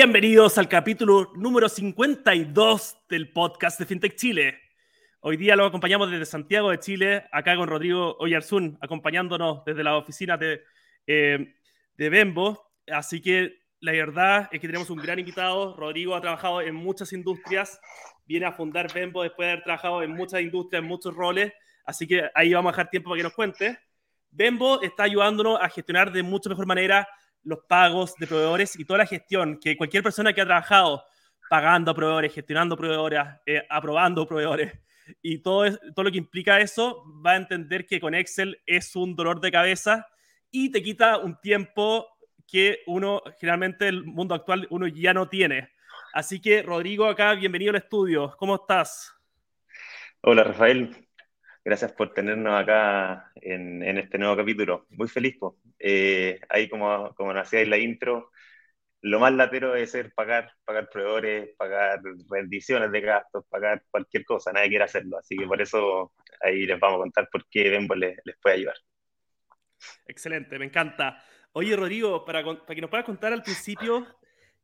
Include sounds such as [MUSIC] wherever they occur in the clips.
Bienvenidos al capítulo número 52 del podcast de FinTech Chile. Hoy día lo acompañamos desde Santiago de Chile, acá con Rodrigo Oyarzún, acompañándonos desde la oficina de, eh, de Bembo. Así que la verdad es que tenemos un gran invitado. Rodrigo ha trabajado en muchas industrias, viene a fundar Bembo después de haber trabajado en muchas industrias, en muchos roles. Así que ahí vamos a dejar tiempo para que nos cuente. Bembo está ayudándonos a gestionar de mucha mejor manera los pagos de proveedores y toda la gestión que cualquier persona que ha trabajado pagando a proveedores, gestionando proveedores, eh, aprobando proveedores y todo, todo lo que implica eso, va a entender que con Excel es un dolor de cabeza y te quita un tiempo que uno, generalmente el mundo actual, uno ya no tiene. Así que, Rodrigo, acá, bienvenido al estudio. ¿Cómo estás? Hola, Rafael. Gracias por tenernos acá en, este nuevo capítulo. Muy feliz. Eh, ahí como, como en la intro, lo más latero es ser pagar, pagar proveedores, pagar rendiciones de gastos, pagar cualquier cosa. Nadie quiere hacerlo. Así que por eso ahí les vamos a contar por qué Bembo les, puede ayudar. Excelente, me encanta. Oye, Rodrigo, para, para que nos puedas contar al principio,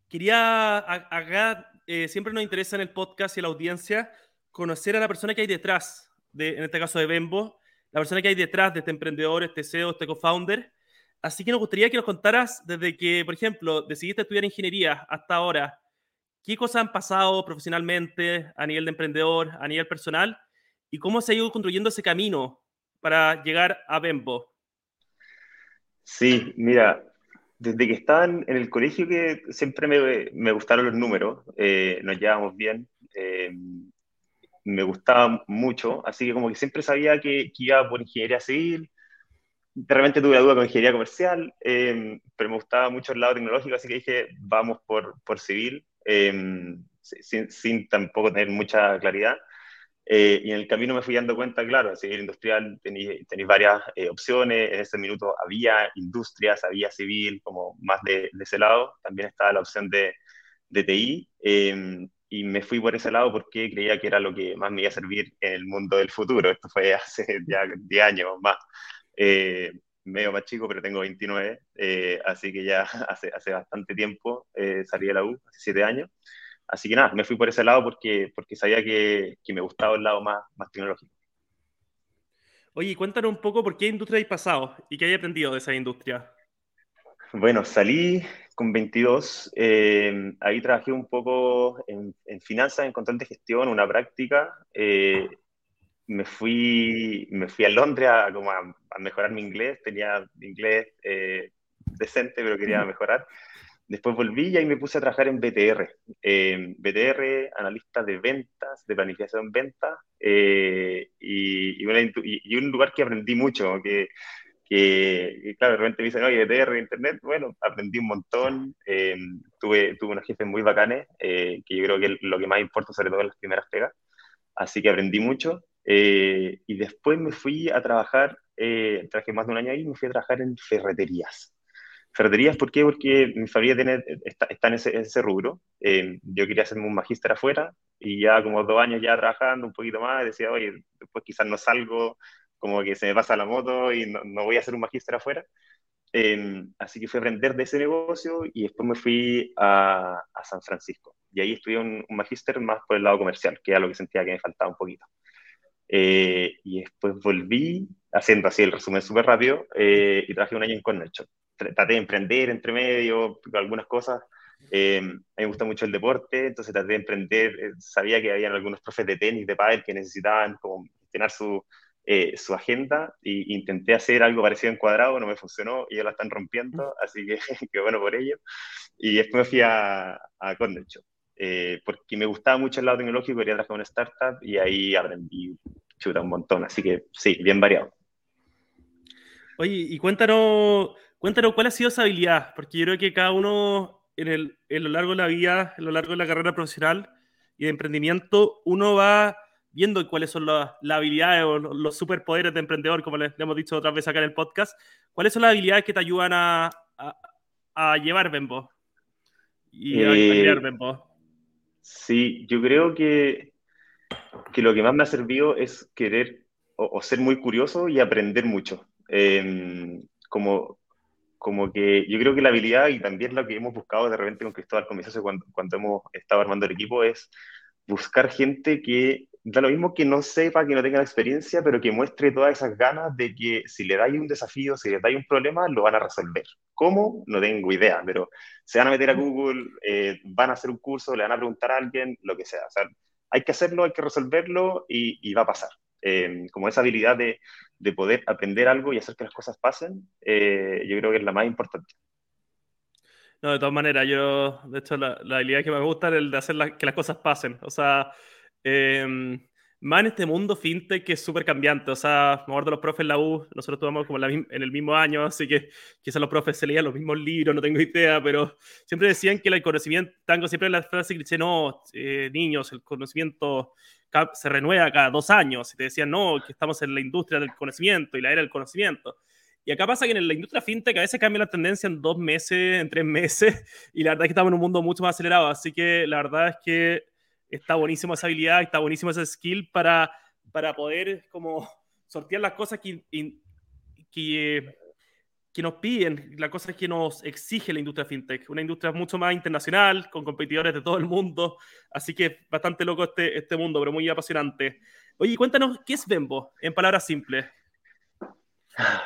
quería, acá eh, siempre nos interesa en el podcast y la audiencia conocer a la persona que hay detrás en este caso de Bembo, la persona que hay detrás de este emprendedor, este CEO, este co-founder. Así que nos gustaría que nos contaras desde que, por ejemplo, decidiste estudiar ingeniería hasta ahora, qué cosas han pasado profesionalmente, a nivel de emprendedor, a nivel personal, y cómo se ha ido construyendo ese camino para llegar a Bembo. Sí, mira, desde que estaba en, el colegio que siempre me, me gustaron los números, eh, nos llevábamos bien. Eh, me gustaba mucho, así que como que siempre sabía que, iba por ingeniería civil, de repente tuve duda con ingeniería comercial, em, pero me gustaba mucho el lado tecnológico, así que dije, vamos por, por civil, em, sin, sin, tampoco tener mucha claridad. Eh, y en el camino me fui dando cuenta, claro, civil industrial tenéis, varias eh, opciones, en ese minuto había industrias, había civil, como más de, de ese lado, también estaba la opción de, de TI. Y me fui por ese lado porque creía que era lo que más me iba a servir en el mundo del futuro. Esto fue [LAUGHS] hace ya 10 años más. Eh, medio más chico, pero tengo 29, eh, así que ya [LAUGHS] hace, hace bastante tiempo eh, salí de la U, hace 7 años. Así que nada, me fui por ese lado porque, porque sabía que, que me gustaba el lado más, más tecnológico. Oye, cuéntanos un poco por qué industria hay pasado y qué hay aprendido de esa industria. Bueno, salí con 22. Eh, ahí trabajé un poco en, finanzas, en control de gestión, una práctica. Eh, me, fui, me fui a Londres a, como a, mejorar mi inglés. Tenía inglés eh, decente, pero quería mejorar. Después volví y ahí me puse a trabajar en BTR. BTR, analista de ventas, de planificación ventas. Y, y, un lugar que aprendí mucho, que que, claro, de repente me dicen, oye, BTR, Internet, bueno, aprendí un montón, eh, tuve, tuve unos jefes muy bacanes, eh, que yo creo que lo que más importa, sobre todo en las primeras pegas, así que aprendí mucho, eh, y después me fui a trabajar, trabajé más de un año ahí, me fui a trabajar en ferreterías. Ferreterías, ¿por qué? Porque mi familia tiene, está, está en ese, ese rubro, yo quería hacerme un magíster afuera, y ya como dos años ya trabajando un poquito más, decía, oye, después quizás no salgo como que se me pasa la moto y no, voy a hacer un magíster afuera. Em, así que fui a aprender de ese negocio y después me fui a, a San Francisco. Y ahí estudié un, un magíster más por el lado comercial, que era lo que sentía que me faltaba un poquito. Eh, y después volví, haciendo así el resumen súper rápido, eh, y trabajé un año en Corner Traté de emprender entre medio, algunas cosas. Eh, a mí me gusta mucho el deporte, entonces traté de emprender. sabía que había algunos profes de tenis, de pádel, que necesitaban como gestionar su, eh, su agenda e intenté hacer algo parecido en cuadrado, no me funcionó y ya la están rompiendo, así que [LAUGHS] qué bueno por ello. Y después me fui a, a eh, porque me gustaba mucho el lado tecnológico, quería trabajar en una startup y ahí aprendí chuta un montón, así que sí, bien variado. Oye, y cuéntanos, cuéntanos cuál ha sido esa habilidad, porque yo creo que cada uno en, el, en lo largo de la vida, en lo largo de la carrera profesional y de emprendimiento, uno va viendo cuáles son las, habilidades o los superpoderes de emprendedor, como le, hemos dicho otra vez acá en el podcast, cuáles son las habilidades que te ayudan a, a, llevar Bembo y a, crear eh, Bembo. Sí, yo creo que, que lo que más me ha servido es querer o, ser muy curioso y aprender mucho. Em, como, como que yo creo que la habilidad y también lo que hemos buscado de repente con Cristóbal Comisacio cuando, cuando hemos estado armando el equipo es buscar gente que da lo mismo que no sepa, que no tenga la experiencia, pero que muestre todas esas ganas de que si le dais un desafío, si le dais un problema, lo van a resolver. ¿Cómo? No tengo idea, pero se van a meter a Google, eh, van a hacer un curso, le van a preguntar a alguien, lo que sea. O sea, hay que hacerlo, hay que resolverlo y, va a pasar. Eh, como esa habilidad de, de, poder aprender algo y hacer que las cosas pasen, eh, yo creo que es la más importante. No, de todas maneras, yo, de hecho, la, habilidad que me gusta es el de hacer que las cosas pasen. O sea, eh, más en este mundo fintech que es súper cambiante. O sea, me acuerdo los profes en la U, nosotros estuvimos como en, el mismo año, así que quizás los profes se leían los mismos libros, no tengo idea, pero siempre decían que el conocimiento, tango siempre la frase que dice, no, eh, niños, el conocimiento se renueva cada dos años. Y te decían, no, que estamos en la industria del conocimiento y la era del conocimiento. Y acá pasa que en la industria fintech a veces cambia la tendencia en dos meses, en tres meses, [LAUGHS] y la verdad es que estamos en un mundo mucho más acelerado. Así que la verdad es que está buenísima esa habilidad, está buenísimo ese skill para, para poder como sortear las cosas que, que, nos piden, las cosas que nos exige la industria fintech. Una industria mucho más internacional, con competidores de todo el mundo. Así que bastante loco este, este mundo, pero muy apasionante. Oye, cuéntanos, ¿qué es Bembo? En palabras simples.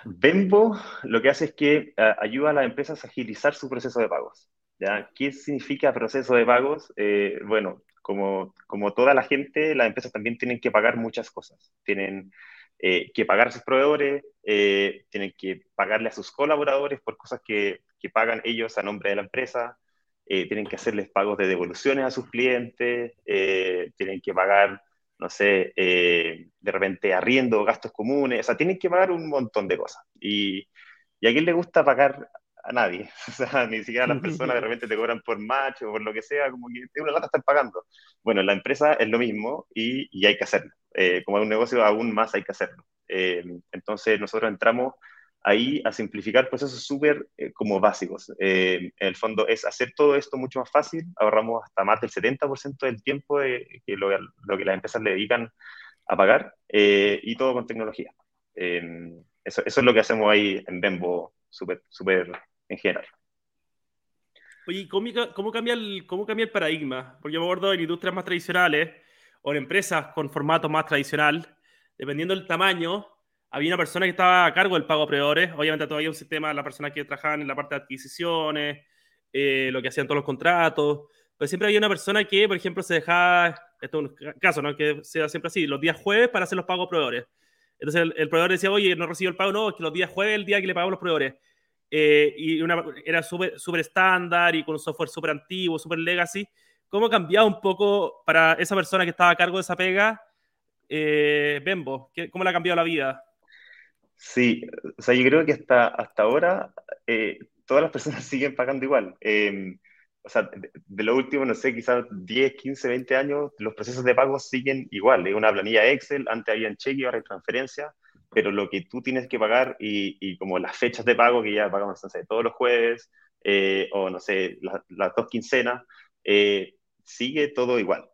Bembo lo que hace es que uh, ayuda a las empresas a agilizar su proceso de pagos. ¿ya? ¿Qué significa proceso de pagos? Eh, bueno, como, como toda la gente, las empresas también tienen que pagar muchas cosas. Tienen eh, que pagar a sus proveedores, eh, tienen que pagarle a sus colaboradores por cosas que, que pagan ellos a nombre de la empresa, tienen que hacerles pagos de devoluciones a sus clientes, tienen que pagar no sé, eh, de repente arriendo, gastos comunes, o sea, tienen que pagar un montón de cosas. Y, y a quién le gusta pagar a nadie, [LAUGHS] o sea, ni siquiera las personas de repente te cobran por match o por lo que sea, como que es una lata estar pagando. Bueno, la empresa es lo mismo y, y hay que hacerlo. Eh, como es un negocio, aún más hay que hacerlo. Eh, entonces, nosotros entramos ahí a simplificar procesos súper eh, como básicos. Eh, en el fondo es hacer todo esto mucho más fácil, ahorramos hasta más del 70% del tiempo de, que lo, lo, que las empresas le dedican a pagar eh, y todo con tecnología. Eso, eso, es lo que hacemos ahí en Bembo, súper súper en general. Oye, ¿cómo, cómo, cambia el, ¿cómo cambia el paradigma? Porque yo me acuerdo en industrias más tradicionales o en empresas con formato más tradicional, dependiendo del tamaño, había una persona que estaba a cargo del pago a proveedores. Obviamente todavía un sistema, las personas que trabajaban en la parte de adquisiciones, eh, lo que hacían todos los contratos. Pero siempre había una persona que, por ejemplo, se dejaba, esto es un caso, ¿no? Que sea siempre así, los días jueves para hacer los pagos a proveedores. Entonces el, proveedor decía, oye, no recibo el pago, no, es que los días jueves es el día que le pagamos los proveedores. Eh, y una, era súper estándar y con un software súper antiguo, súper legacy. ¿Cómo ha cambiado un poco para esa persona que estaba a cargo de esa pega, eh, Bembo? ¿Cómo le ha cambiado la vida? Sí, o sea, yo creo que hasta, hasta ahora eh, todas las personas [LAUGHS] siguen pagando igual. Em, o sea, de, lo último, no sé, quizás 10, 15, 20 años, los procesos de pago siguen igual. Es una planilla Excel, antes había cheque, ahora hay transferencia, pero lo que tú tienes que pagar y, y como las fechas de pago, que ya pagamos, no sé, todos los jueves, eh, o no sé, las dos quincenas, eh, sigue todo igual.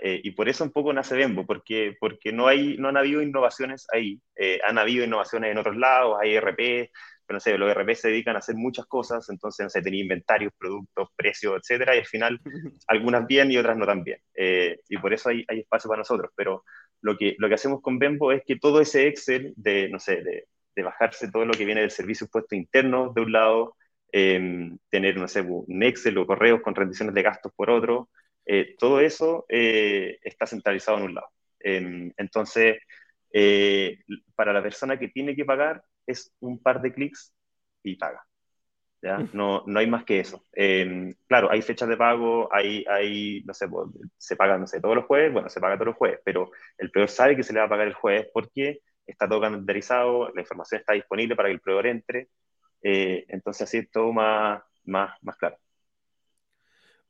Eh, y por eso un poco nace Bembo, porque, porque no, hay, no han habido innovaciones ahí. Eh, han habido innovaciones en otros lados, hay RP, pero no sé, los RP se dedican a hacer muchas cosas, entonces, no sé, tenía inventarios, productos, precios, etcétera, y al final [LAUGHS] algunas bien y otras no tan bien. Eh, y por eso hay, hay espacio para nosotros, pero lo que, lo que hacemos con Bembo es que todo ese Excel de, no sé, de, bajarse todo lo que viene del servicio puesto interno de un lado, em, tener, no sé, un Excel o correos con rendiciones de gastos por otro, eh, todo eso eh, está centralizado en un lado. entonces, eh, para la persona que tiene que pagar es un par de clics y paga. ¿Ya? No, no hay más que eso. claro, hay fechas de pago, hay, hay no sé, pues, se paga, no sé, todos los jueves, bueno, se paga todos los jueves, pero el proveedor sabe que se le va a pagar el jueves porque está todo calendarizado, la información está disponible para que el proveedor entre, entonces así es todo más, más, más claro.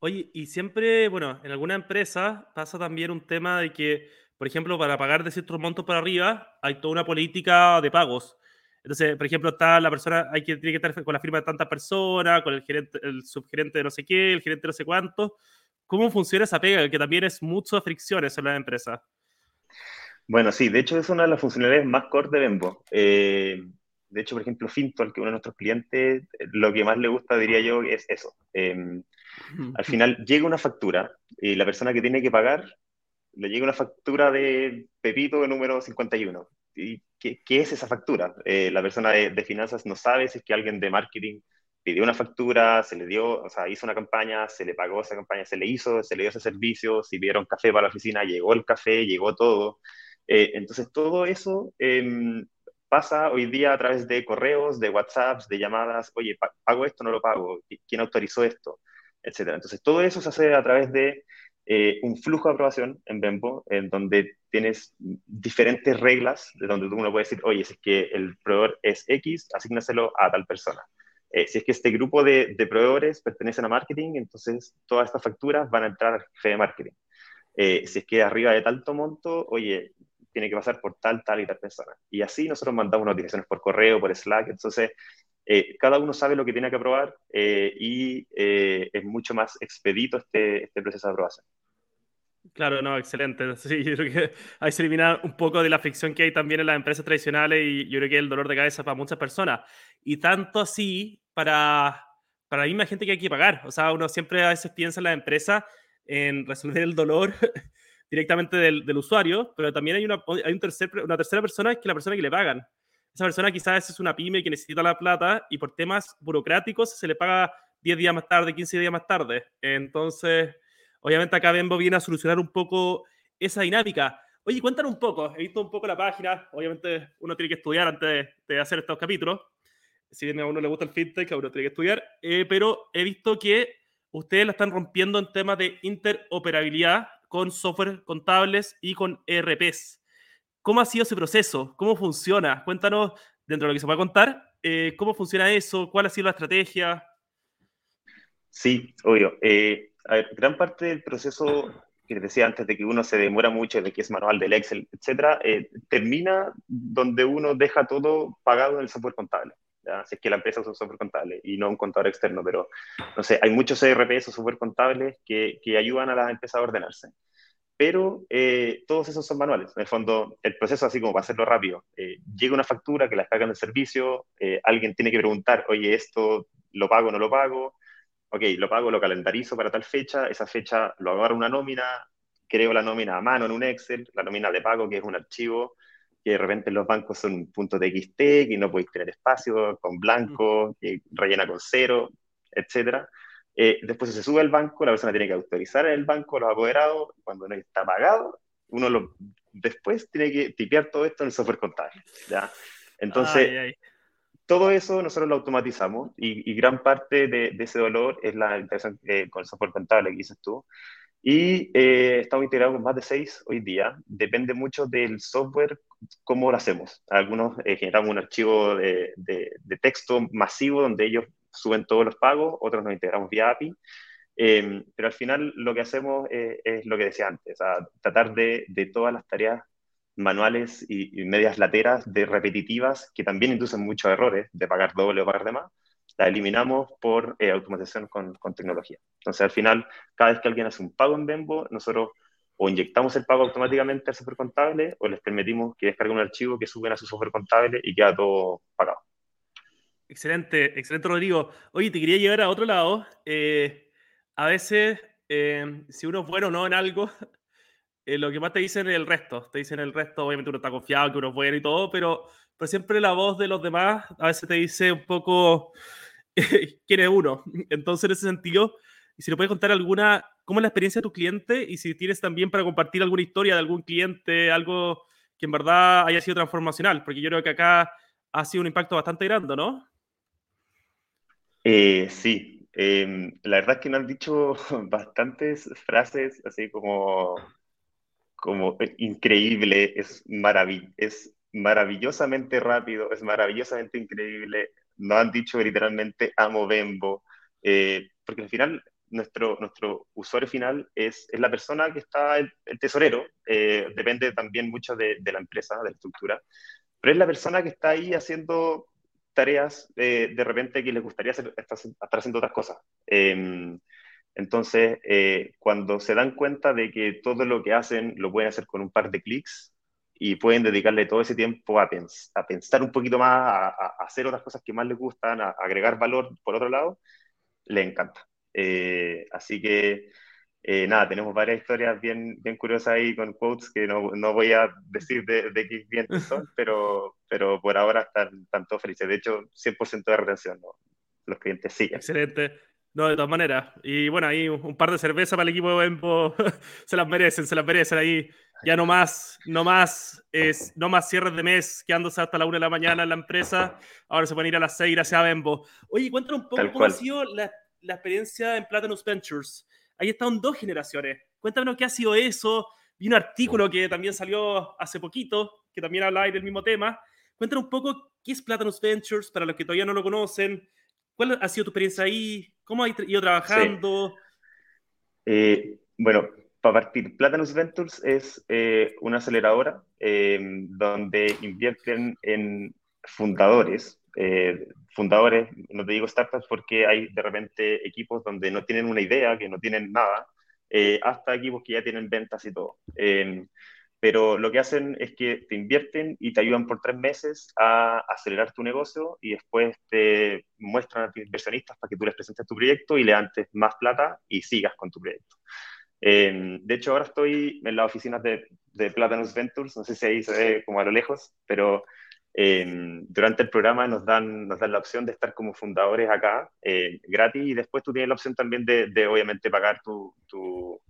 Oye, y siempre, bueno, en alguna empresa pasa también un tema de que, por ejemplo, para pagar de ciertos montos para arriba, hay toda una política de pagos. Entonces, por ejemplo, está la persona, hay que, tiene que estar con la firma de tantas personas, con el gerente, el subgerente de no sé qué, el gerente de no sé cuánto. ¿Cómo funciona esa pega? Que también es muchas fricciones en la empresa. Bueno, sí, de hecho es una de las funcionalidades más core de Bembo. Eh, De hecho, por ejemplo, Fintual, que uno de nuestros clientes, lo que más le gusta, diría yo, es eso. Em, al final llega una factura y la persona que tiene que pagar le llega una factura de Pepito número 51. ¿Y qué, qué es esa factura? Eh, la persona de, de, finanzas no sabe si es que alguien de marketing pidió una factura, se le dio, o sea, hizo una campaña, se le pagó esa campaña, se le hizo, se le dio ese servicio, si pidieron café para la oficina, llegó el café, llegó todo. Eh, entonces, todo eso eh, pasa hoy día a través de correos, de WhatsApps, de llamadas, oye, pago esto, no lo pago, ¿quién autorizó esto? Etcétera. Entonces, todo eso se hace a través de eh, un flujo de aprobación en Bembo, en donde tienes diferentes reglas, de donde uno puede decir, oye, si es que el proveedor es X, asígnaselo a tal persona. Eh, si es que este grupo de, de, proveedores pertenecen a marketing, entonces todas estas facturas van a entrar al jefe de marketing. Eh, si es que arriba de tanto monto, oye, tiene que pasar por tal, tal y tal persona. Y así nosotros mandamos notificaciones por correo, por Slack, entonces eh, cada uno sabe lo que tiene que aprobar eh, y eh, es mucho más expedito este, este proceso de aprobación. Claro, no, excelente. [LAUGHS] Sí, yo creo que ahí se elimina un poco de la fricción que hay también en las empresas tradicionales y yo creo que el dolor de cabeza para muchas personas. Y tanto así para, para la misma gente que hay que pagar. O sea, uno siempre a veces piensa en la empresa en resolver el dolor [LAUGHS] directamente del, del usuario, pero también hay, una, hay un tercer, una tercera persona que es la persona que le pagan. Esa persona quizás es una pyme que necesita la plata y por temas burocráticos se le paga 10 días más tarde, 15 días más tarde. Entonces, obviamente acá Bembo viene a solucionar un poco esa dinámica. Oye, cuéntanos un poco, he visto un poco la página, obviamente uno tiene que estudiar antes de hacer estos capítulos, si bien a uno le gusta el fintech, a uno tiene que estudiar, eh, pero he visto que ustedes la están rompiendo en temas de interoperabilidad con software contables y con ERPs. ¿Cómo ha sido ese proceso? ¿Cómo funciona? Cuéntanos, dentro de lo que se puede contar, eh, cómo funciona eso, cuál ha sido la estrategia. Sí, obvio. Eh, a ver, gran parte del proceso que les decía antes de que uno se demora mucho, de que es manual del Excel, etcétera, eh, termina donde uno deja todo pagado en el software contable. ¿ya? Si es que la empresa usa un software contable y no un contador externo, pero no sé, hay muchos ERPs o software contables que, que ayudan a las empresas a ordenarse pero eh, todos esos son manuales. En el fondo, el proceso, así como para hacerlo rápido, eh, llega una factura que la cargan del servicio, eh, alguien tiene que preguntar, oye, ¿esto lo pago o no lo pago? Ok, lo pago, lo calendarizo para tal fecha, esa fecha lo agarro una nómina, creo la nómina a mano en un Excel, la nómina de pago, que es un archivo, que de repente los bancos son un punto de XT, que no podéis tener espacio, con blanco, que rellena con cero, etcétera. Eh, después se sube al banco, la persona tiene que autorizar en el banco los apoderados, cuando no está pagado, uno lo, después tiene que tipear todo esto en el software contable. ¿ya? Entonces, todo eso nosotros lo automatizamos y, gran parte de, ese dolor es la integración eh, con el software contable que dices tú. Y eh, estamos integrados con más de seis hoy día. Depende mucho del software, cómo lo hacemos. Algunos generamos un archivo de, de, texto masivo donde ellos suben todos los pagos, otros nos integramos vía API. Em, pero al final lo que hacemos es, lo que decía antes, tratar de, de, todas las tareas manuales y, medias lateras, de repetitivas, que también inducen muchos errores, de pagar doble o pagar de más, las eliminamos por eh, automatización con, con, tecnología. Entonces al final, cada vez que alguien hace un pago en Bembo, nosotros o inyectamos el pago automáticamente al software contable o les permitimos que descarguen un archivo que suben a su software contable y queda todo pagado. Excelente, excelente Rodrigo. Oye, te quería llevar a otro lado. Eh, a veces, eh, si uno es bueno o no en algo, [LAUGHS] eh, lo que más te dicen es el resto. Te dicen el resto, obviamente uno está confiado que uno es bueno y todo, pero, pero siempre la voz de los demás a veces te dice un poco [LAUGHS] quién es uno. Entonces, en ese sentido, si le puedes contar alguna, cómo es la experiencia de tu cliente y si tienes también para compartir alguna historia de algún cliente, algo que en verdad haya sido transformacional, porque yo creo que acá ha sido un impacto bastante grande, ¿no? Eh, sí, em, la verdad es que nos han dicho [LAUGHS] bastantes frases así como, como eh, increíble, es, marav es maravillosamente rápido, es maravillosamente increíble. Nos han dicho literalmente amo Bembo, eh, porque al final nuestro, nuestro usuario final es, es la persona que está, el, tesorero, depende también mucho de, de, la empresa, de la estructura, pero es la persona que está ahí haciendo tareas eh, de repente que les gustaría hacer, estar, haciendo otras cosas. Em, entonces, eh, cuando se dan cuenta de que todo lo que hacen lo pueden hacer con un par de clics y pueden dedicarle todo ese tiempo a, a pensar un poquito más, a, hacer otras cosas que más les gustan, a, agregar valor por otro lado, les encanta. Eh, así que, eh, nada, tenemos varias historias bien, bien curiosas ahí con quotes que no, no voy a decir de, de qué clientes son, [LAUGHS] pero, pero por ahora están, están todos felices. De hecho, 100% de retención, ¿no? los clientes siguen. Excelente. No, de todas maneras. Y bueno, ahí un, par de cervezas para el equipo de Bempo [LAUGHS] se las merecen, se las merecen ahí. Ya no más, no más, es, no más cierres de mes quedándose hasta la una de la mañana en la empresa. Ahora se pueden ir a las seis gracias a Bembo. Oye, cuéntanos un poco cómo ha sido la, la, experiencia en Platinum Ventures. Ahí están dos generaciones. Cuéntanos qué ha sido eso. Vi un artículo que también salió hace poquito, que también habla del mismo tema. Cuéntanos un poco qué es Platinum Ventures para los que todavía no lo conocen. ¿Cuál ha sido tu experiencia ahí? ¿Cómo has ido trabajando? Eh, bueno, para partir, Platanus Ventures es eh, una aceleradora em, donde invierten en fundadores. Eh, fundadores, no te digo startups porque hay de repente equipos donde no tienen una idea, que no tienen nada, hasta equipos que ya tienen ventas y todo. Em, pero lo que hacen es que te invierten y te ayudan por tres meses a acelerar tu negocio y después te muestran a tus inversionistas para que tú les presentes tu proyecto y levantes más plata y sigas con tu proyecto. Em, de hecho, ahora estoy en las oficinas de, de Platanus Ventures, no sé si ahí se ve como a lo lejos, pero em, durante el programa nos dan, nos dan la opción de estar como fundadores acá eh, gratis y después tú tienes la opción también de, de obviamente pagar tu, tu,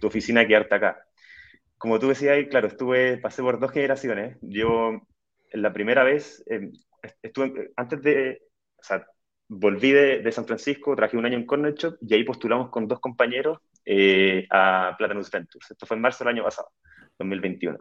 tu oficina y quedarte acá como tú decías, claro, estuve, pasé por dos generaciones. Yo, la primera vez, em, estuve, antes de, o sea, volví de, de, San Francisco, trabajé un año en Corner Shop y ahí postulamos con dos compañeros eh, a Platanus Ventures. Esto fue en marzo del año pasado, 2021.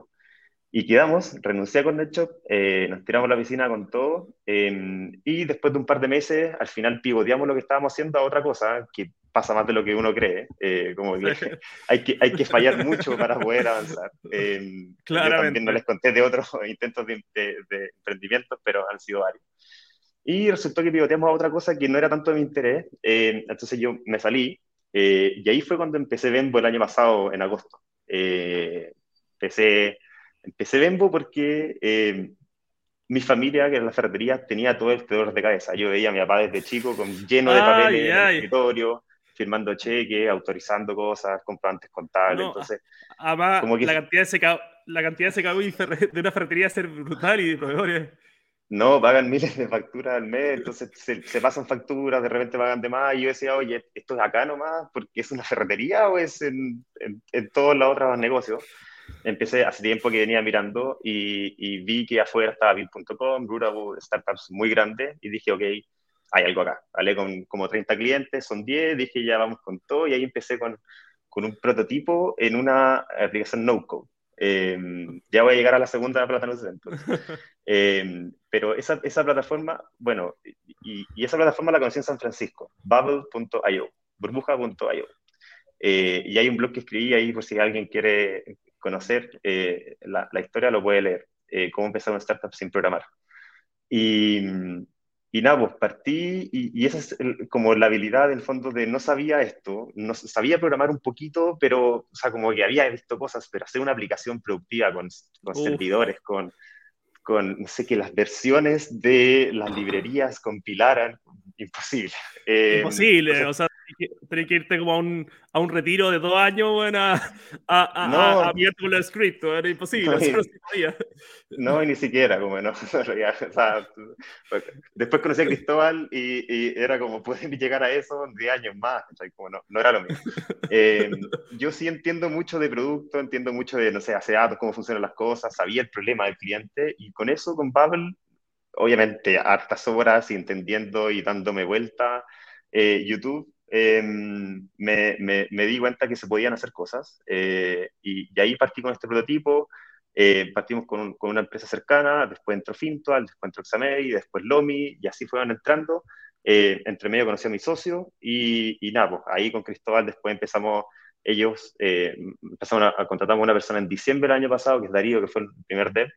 Y quedamos, renuncié a Corner Shop, eh, nos tiramos a la piscina con todo em, y después de un par de meses, al final pivoteamos lo que estábamos haciendo a otra cosa que pasa más de lo que uno cree. Eh, como que [LAUGHS] hay, que hay que fallar mucho para poder avanzar. Eh, yo también no les conté de otros [LAUGHS] intentos de, de, emprendimiento, pero han sido varios. Y resultó que pivoteamos a otra cosa que no era tanto de mi interés. Eh, entonces yo me salí. y ahí fue cuando empecé Bembo el año pasado, en agosto. empecé, empecé Bembo porque mi familia, que era la ferretería, tenía todo este dolor de cabeza. Yo veía a mi papá desde chico con lleno de papeles en el escritorio, firmando cheques, autorizando cosas, comprobantes contables. entonces, además, como que... la, cantidad de la cantidad de de una ferretería ser brutal y de proveedores. No, pagan miles de facturas al mes, entonces se, pasan facturas, de repente pagan de más. Y yo decía, oye, ¿esto es acá nomás? ¿Porque es una ferretería o es en, en, todos los otros negocios? Empecé hace tiempo que venía mirando y, y vi que afuera estaba Bill.com, Rural Startups muy grandes, y dije, ok, hay algo acá. Hablé con como 30 clientes, son 10, dije ya vamos con todo y ahí empecé con, con un prototipo en una aplicación no-code. Eh, ya voy a llegar a la segunda plataforma eh, [LAUGHS] pero esa, esa, plataforma, bueno, y, y, esa plataforma la conocí en San Francisco, bubble.io, burbuja.io. Eh, y hay un blog que escribí ahí por si alguien quiere conocer eh, la, la, historia, lo puede leer, eh, cómo empezar una startup sin programar. Y, y nada, pues partí y, esa es como la habilidad del fondo de no sabía esto, no sabía programar un poquito, pero, o sea, como que había visto cosas, pero hacer una aplicación productiva con, con servidores, con, con, no sé, que las versiones de las librerías compilaran, imposible. [LAUGHS] Eh, imposible, o sea, tenés que irte como a un, a un retiro de dos años, bueno, a, a, no, a, a el script, era imposible, no, no, ni siquiera, como no, [LAUGHS] o sea, después conocí a Cristóbal y, y, era como, pueden llegar a eso 10 años más, como no, no era lo mismo. Eh, yo sí entiendo mucho de producto, entiendo mucho de, no sé, hace datos, cómo funcionan las cosas, sabía el problema del cliente y con eso, con Bubble, obviamente hartas horas y entendiendo y dándome vuelta eh, YouTube, em, me, me, di cuenta que se podían hacer cosas eh, y, ahí partí con este prototipo. Eh, partimos con, con, una empresa cercana, después entró Fintual, después entró Xamei, después Lomi, y así fueron entrando. entre medio conocí a mi socio y, y nada, pues ahí con Cristóbal después empezamos, ellos empezaron a, a, contratar a una persona en diciembre del año pasado, que es Darío, que fue el primer dev,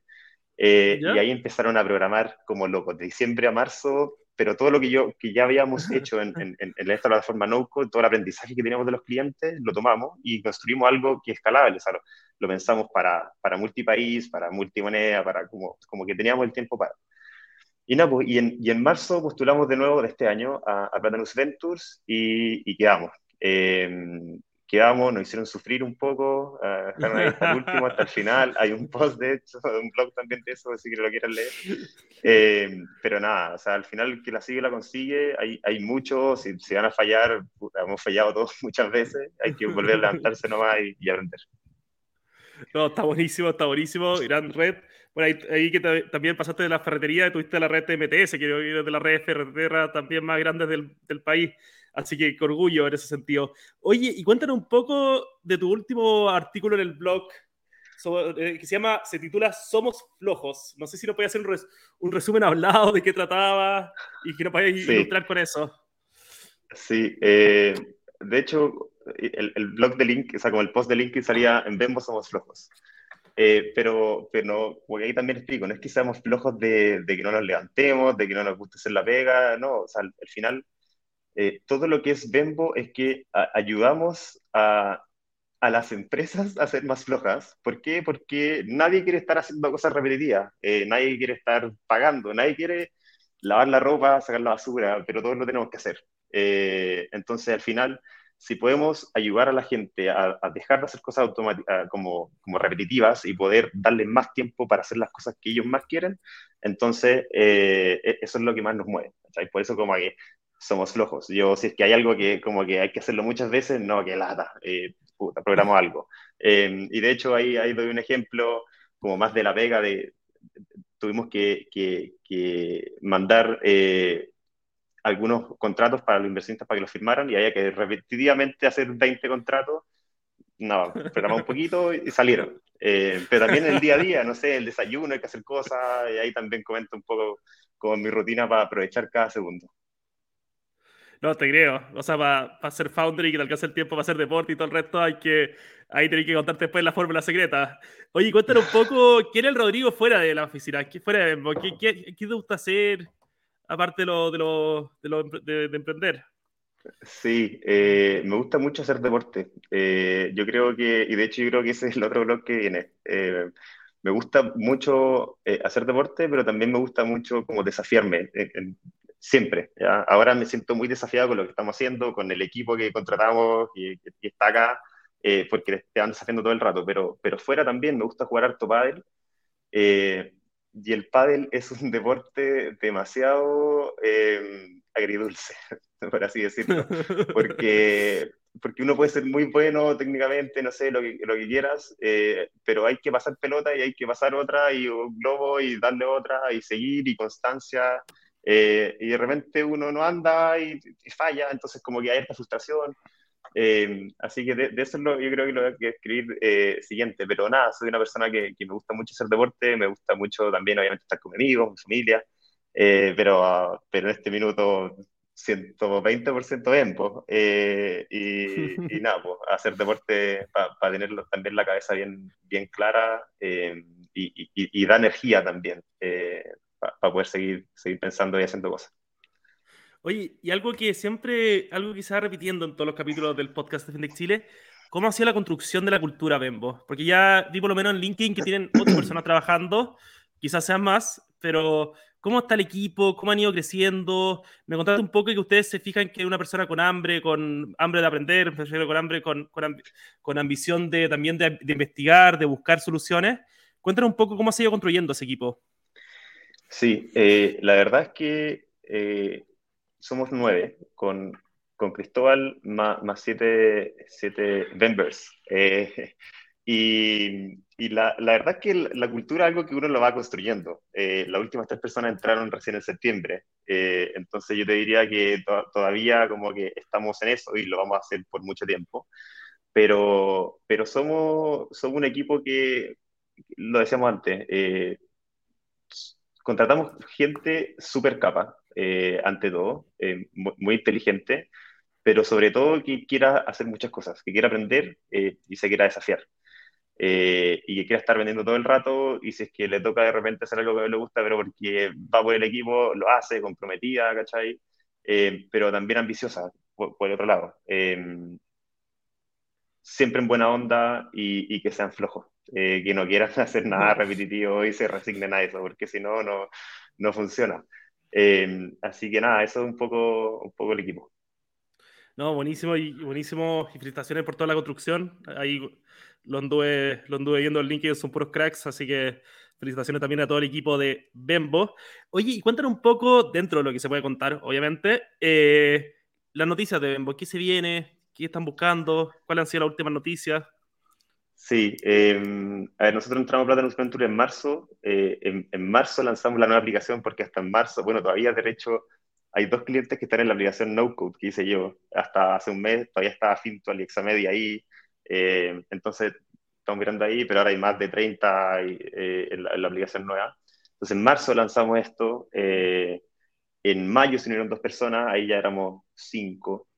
y ahí empezaron a programar como locos, de diciembre a marzo, pero todo lo que, yo, que ya habíamos [LAUGHS] hecho en, en, en esta plataforma NoCo, todo el aprendizaje que teníamos de los clientes, lo tomamos y construimos algo que es escalable. O sea, lo pensamos para, para multipaís, para multimoneda, para como, como que teníamos el tiempo para. Y, no, pues, y, en, y en marzo postulamos de nuevo de este año a, a Platanus Ventures y, y quedamos. Eh, quedamos, nos hicieron sufrir un poco, uh, dejaron ahí hasta el [LAUGHS] último, hasta el final. Hay un post, de hecho, un blog también de eso, si que lo quieran leer. Eh, pero nada, o sea, al final que la sigue la consigue, hay, hay muchos, si, si, van a fallar, hemos fallado todos [LAUGHS] muchas veces, hay que volver a levantarse nomás y, y aprender. No, está buenísimo, está buenísimo, gran red. Bueno, ahí, ahí que te, también pasaste de la ferretería, tuviste la red de MTS, que es de la red ferretera también más grande del, del país. Así que orgullo en ese sentido. Oye, y cuéntanos un poco de tu último artículo en el blog sobre, eh, que se llama, se titula Somos Flojos. No sé si nos puede hacer un, res, un, resumen hablado de qué trataba y que nos puedes sí. ilustrar con eso. Sí, eh, de hecho, el, el, blog de Link, o sea, como el post de LinkedIn salía en Bembo Somos Flojos. Eh, pero, pero no, porque ahí también explico, no es que seamos flojos de, de, que no nos levantemos, de que no nos guste hacer la pega, no, o sea, al, al final eh, todo lo que es Bembo es que a, ayudamos a, a, las empresas a ser más flojas. ¿Por qué? Porque nadie quiere estar haciendo cosas repetitivas, eh, nadie quiere estar pagando, nadie quiere lavar la ropa, sacar la basura, pero todos lo tenemos que hacer. Eh, entonces, al final, si podemos ayudar a la gente a, a dejar de hacer cosas como, como, repetitivas y poder darle más tiempo para hacer las cosas que ellos más quieren, entonces eh, eso es lo que más nos mueve. ¿sabes? Por eso como que somos flojos. Yo, si es que hay algo que como que hay que hacerlo muchas veces, no, que lata, eh, puta, programo [LAUGHS] algo. Eh, y de hecho ahí, ahí doy un ejemplo como más de la pega de, tuvimos que, que, que mandar eh, algunos contratos para los inversionistas para que los firmaran y había que repetitivamente hacer 20 contratos. No, programamos un poquito y salieron. Eh, pero también el día a día, no sé, el desayuno, hay que hacer cosas, y ahí también comento un poco como mi rutina para aprovechar cada segundo. No, te creo. O sea, para pa ser founder y que te alcance el tiempo para hacer deporte y todo el resto, hay que. Ahí tenés que contarte después la fórmula secreta. Oye, cuéntanos un poco, [LAUGHS] ¿quién es el Rodrigo fuera de la oficina? Fuera de ¿Qué, qué, qué te gusta hacer aparte de lo de, lo, de, lo, de, de emprender? Sí, eh, me gusta mucho hacer deporte. Eh, yo creo que, y de hecho yo creo que ese es el otro blog que viene. Eh, me gusta mucho eh, hacer deporte, pero también me gusta mucho como desafiarme. En, siempre. Ahora me siento muy desafiado con lo que estamos haciendo, con el equipo que contratamos y que está acá, eh, porque te van desafiando todo el rato, pero, pero fuera también me gusta jugar harto pádel. Eh, y el pádel es un deporte demasiado eh, agridulce, [LAUGHS] por así decirlo, porque, porque uno puede ser muy bueno técnicamente, no sé, lo que, lo que quieras, eh, pero hay que pasar pelota y hay que pasar otra y un globo y darle otra y seguir y constancia eh, y de repente uno no anda y, y, falla, entonces como que hay esta frustración. Eh, así que de, de, eso es lo, yo creo que lo voy a escribir eh, siguiente, pero nada, soy una persona que, que, me gusta mucho hacer deporte, me gusta mucho también obviamente estar con amigos, mi familia, eh, pero, pero en este minuto 120% tiempo eh, y, [LAUGHS] y, nada, pues hacer deporte para pa tener también la cabeza bien, bien clara y, y, y, da energía también para pa poder seguir, seguir pensando y haciendo cosas. Oye, y algo que siempre, algo que se va repitiendo en todos los capítulos del podcast de Fintech Chile, ¿cómo ha sido la construcción de la cultura Bembo? Porque ya vi por lo menos en LinkedIn que tienen otras personas trabajando, quizás sean más, pero ¿cómo está el equipo? ¿Cómo han ido creciendo? Me contaste un poco que ustedes se fijan que una persona con hambre, con hambre de aprender, con hambre, con, con, con ambición de también de, de, investigar, de buscar soluciones. Cuéntanos un poco cómo ha ido construyendo ese equipo. Sí, eh, la verdad es que eh, somos nueve, con, con Cristóbal más, más siete, siete members. Eh, [LAUGHS] y, y la, la, verdad es que la, cultura es algo que uno lo va construyendo. Las últimas tres personas entraron recién en septiembre. Entonces yo te diría que to todavía como que estamos en eso y lo vamos a hacer por mucho tiempo. Pero, pero somos, somos un equipo que, lo decíamos antes, contratamos gente súper capa, eh, ante todo, eh, muy, inteligente, pero sobre todo que quiera hacer muchas cosas, que quiera aprender eh, y se quiera desafiar. Y que quiera estar vendiendo todo el rato y si es que le toca de repente hacer algo que no le gusta, pero porque va por el equipo, lo hace, comprometida, ¿cachai? pero también ambiciosa, por, el otro lado. siempre en buena onda y, que sean flojos, eh, que no quieran [LAUGHS] hacer nada repetitivo y se resignen a eso, porque si no, no, no funciona. Eh, así que nada, eso es un poco, un poco el equipo. No, buenísimo y buenísimo. Y felicitaciones por toda la construcción. Ahí lo anduve, lo anduve viendo el link, son puros cracks, así que felicitaciones también a todo el equipo de Bembo. Oye, y cuéntanos un poco, dentro de lo que se puede contar, obviamente, eh, las noticias de Bembo. ¿Qué se viene? ¿Qué están buscando? ¿Cuáles han sido las últimas noticias? Sí, em, a ver, nosotros entramos a Platinum Venture en marzo. Eh, en, en, marzo lanzamos la nueva aplicación porque hasta en marzo, bueno, todavía de hecho hay dos clientes que están en la aplicación No Code que hice yo. Hasta hace un mes todavía estaba Fintual y Examedia ahí. Eh, entonces, estamos mirando ahí, pero ahora hay más de 30 eh, en, la, aplicación nueva. Entonces, en marzo lanzamos esto. Eh, en mayo se unieron dos personas, ahí ya éramos cinco.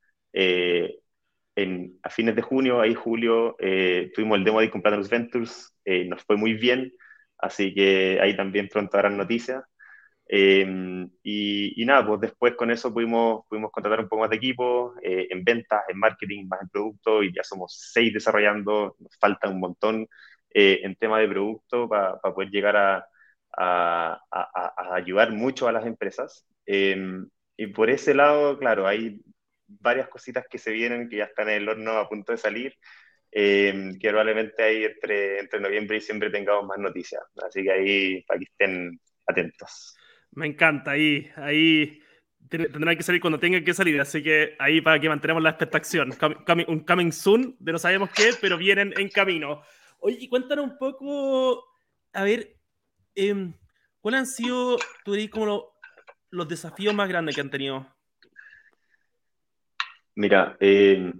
En, a fines de junio, ahí julio, tuvimos el demo de con Platinum Ventures, nos fue muy bien, así que ahí también pronto habrán noticias. Em, y, nada, pues después con eso pudimos, pudimos contratar un poco más de equipo eh, en ventas, en marketing, más en producto, y ya somos seis desarrollando, nos falta un montón eh, en tema de producto para poder llegar a, a, a, ayudar mucho a las empresas. Em, y por ese lado, claro, hay varias cositas que se vienen, que ya están en el horno a punto de salir. Em, que probablemente ahí entre, entre noviembre y diciembre tengamos más noticias. Así que ahí para que estén atentos. Me encanta, ahí, ahí tendrán que salir cuando tengan que salir, así que ahí para que mantenemos la expectación. un coming soon de no sabemos qué, pero vienen en camino. Oye, cuéntanos un poco, a ver, eh, ¿cuáles han sido, tú dirías, como los desafíos más grandes que han tenido? Mira, em,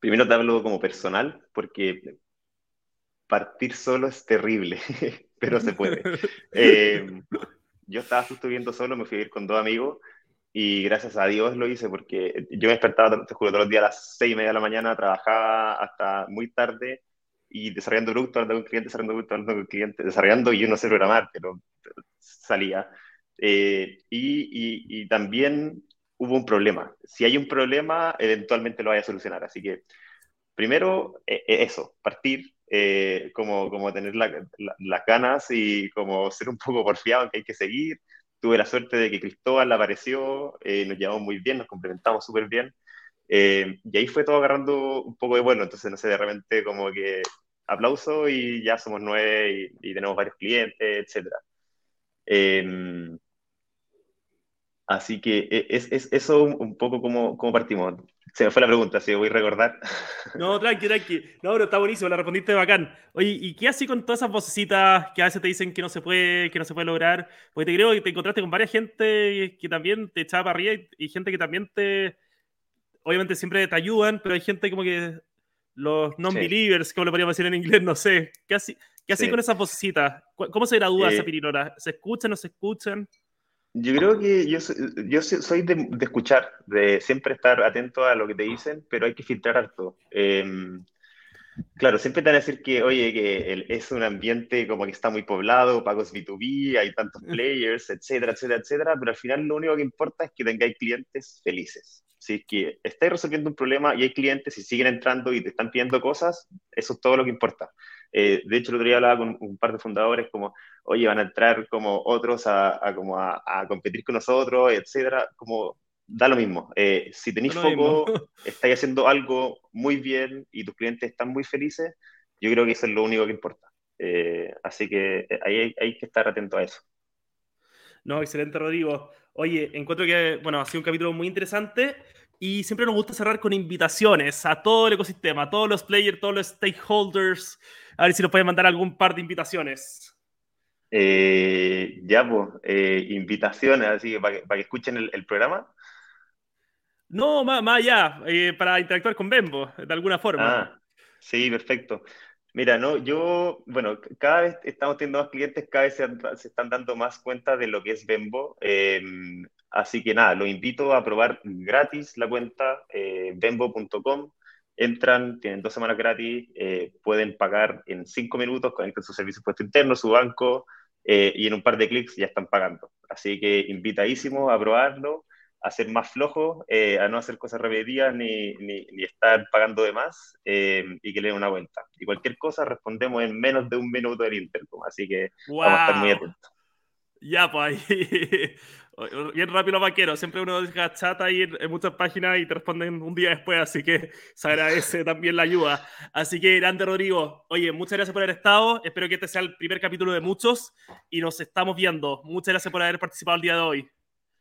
primero te hablo como personal, porque partir solo es terrible, [LAUGHS] pero se puede. [LAUGHS] eh, yo estaba justo viviendo solo, me fui a ir con dos amigos y gracias a Dios lo hice porque yo me despertaba, te juro, todos los días a las seis y media de la mañana, trabajaba hasta muy tarde y desarrollando producto, hablando con cliente, desarrollando producto, hablando con cliente, desarrollando y yo no sé programar, pero salía. Eh, y, y, también hubo un problema. Si hay un problema, eventualmente lo vaya a solucionar. Así que, primero, e, e, eso, partir, eh, como, como tener las ganas y como ser un poco porfiado que hay que seguir. Tuve la suerte de que Cristóbal apareció, eh, nos llevamos muy bien, nos complementamos súper bien. Eh, y ahí fue todo agarrando un poco de bueno, entonces no sé, de repente como que aplauso y ya somos nueve y, tenemos varios clientes, etc. así que e, es, es, eso un poco como, como partimos. Se me fue la pregunta, si voy a recordar. [LAUGHS] No, tranqui, tranqui. No, pero está buenísimo, la respondiste bacán. Oye, ¿y qué así con todas esas vocecitas que a veces te dicen que no se puede, que no se puede lograr? Porque te creo que te encontraste con varias gente que también te echaba para arriba y, gente que también te. Obviamente siempre te ayudan, pero hay gente como que. Los non-believers, como lo podríamos decir en inglés, no sé. ¿Qué así, qué así con esas vocecitas? ¿Cómo se gradúa esa eh, pirinora? ¿Se escuchan o no se escuchan? Yo creo que yo, yo soy de, escuchar, de siempre estar atento a lo que te dicen, pero hay que filtrar harto. Em, claro, siempre te van a decir que, oye, que es un ambiente como que está muy poblado, pagos B2B, hay tantos [LAUGHS] players, etcétera, etcétera, etcétera, pero al final lo único que importa es que tengáis clientes felices. Si es que estáis resolviendo un problema y hay clientes y siguen entrando y te están pidiendo cosas, eso es todo lo que importa. Eh, de hecho, el otro día hablaba con un par de fundadores como, oye, van a entrar como otros a, como a, competir con nosotros, etcétera, como da lo mismo. Eh, si tenéis foco, [LAUGHS] estáis haciendo algo muy bien y tus clientes están muy felices, yo creo que eso es lo único que importa. Eh, así que ahí hay, hay, que estar atento a eso. No, excelente, Rodrigo. Oye, encuentro que, bueno, ha sido un capítulo muy interesante y siempre nos gusta cerrar con invitaciones a todo el ecosistema, a todos los players, todos los stakeholders, a ver si nos pueden mandar algún par de invitaciones. Eh, ya, pues, eh, invitaciones, así que para, que escuchen el, programa. No, más, más allá, eh, para interactuar con Bembo, de alguna forma. Ah, sí, perfecto. Mira, no, yo, bueno, cada vez estamos teniendo más clientes, cada vez se, están dando más cuenta de lo que es Bembo. Em, así que nada, los invito a probar gratis la cuenta bembo.com entran, tienen dos semanas gratis, eh, pueden pagar en cinco minutos, conectan su servicio de puesto interno, su banco, eh, y en un par de clics ya están pagando. Así que invitadísimo a probarlo. a ser más flojo, eh, a no hacer cosas repetidas ni, ni, ni estar pagando de más eh, y que le den una vuelta. Y cualquier cosa respondemos en menos de un minuto del Intercom, así que vamos a estar muy atentos. Ya, pues ahí. [LAUGHS] Bien rápido vaquero, siempre uno deja chat ahí en muchas páginas y te responden un día después, así que se agradece también la ayuda. Así que grande Rodrigo, oye, muchas gracias por haber estado, espero que este sea el primer capítulo de muchos y nos estamos viendo. Muchas gracias por haber participado el día de hoy.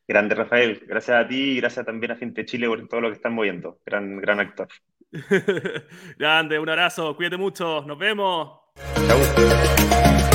Grande Rafael, gracias a ti y gracias también a Gente de Chile por todo lo que están moviendo. Gran, gran actor. [LAUGHS] Grande, un abrazo, cuídate mucho, nos vemos. Chau.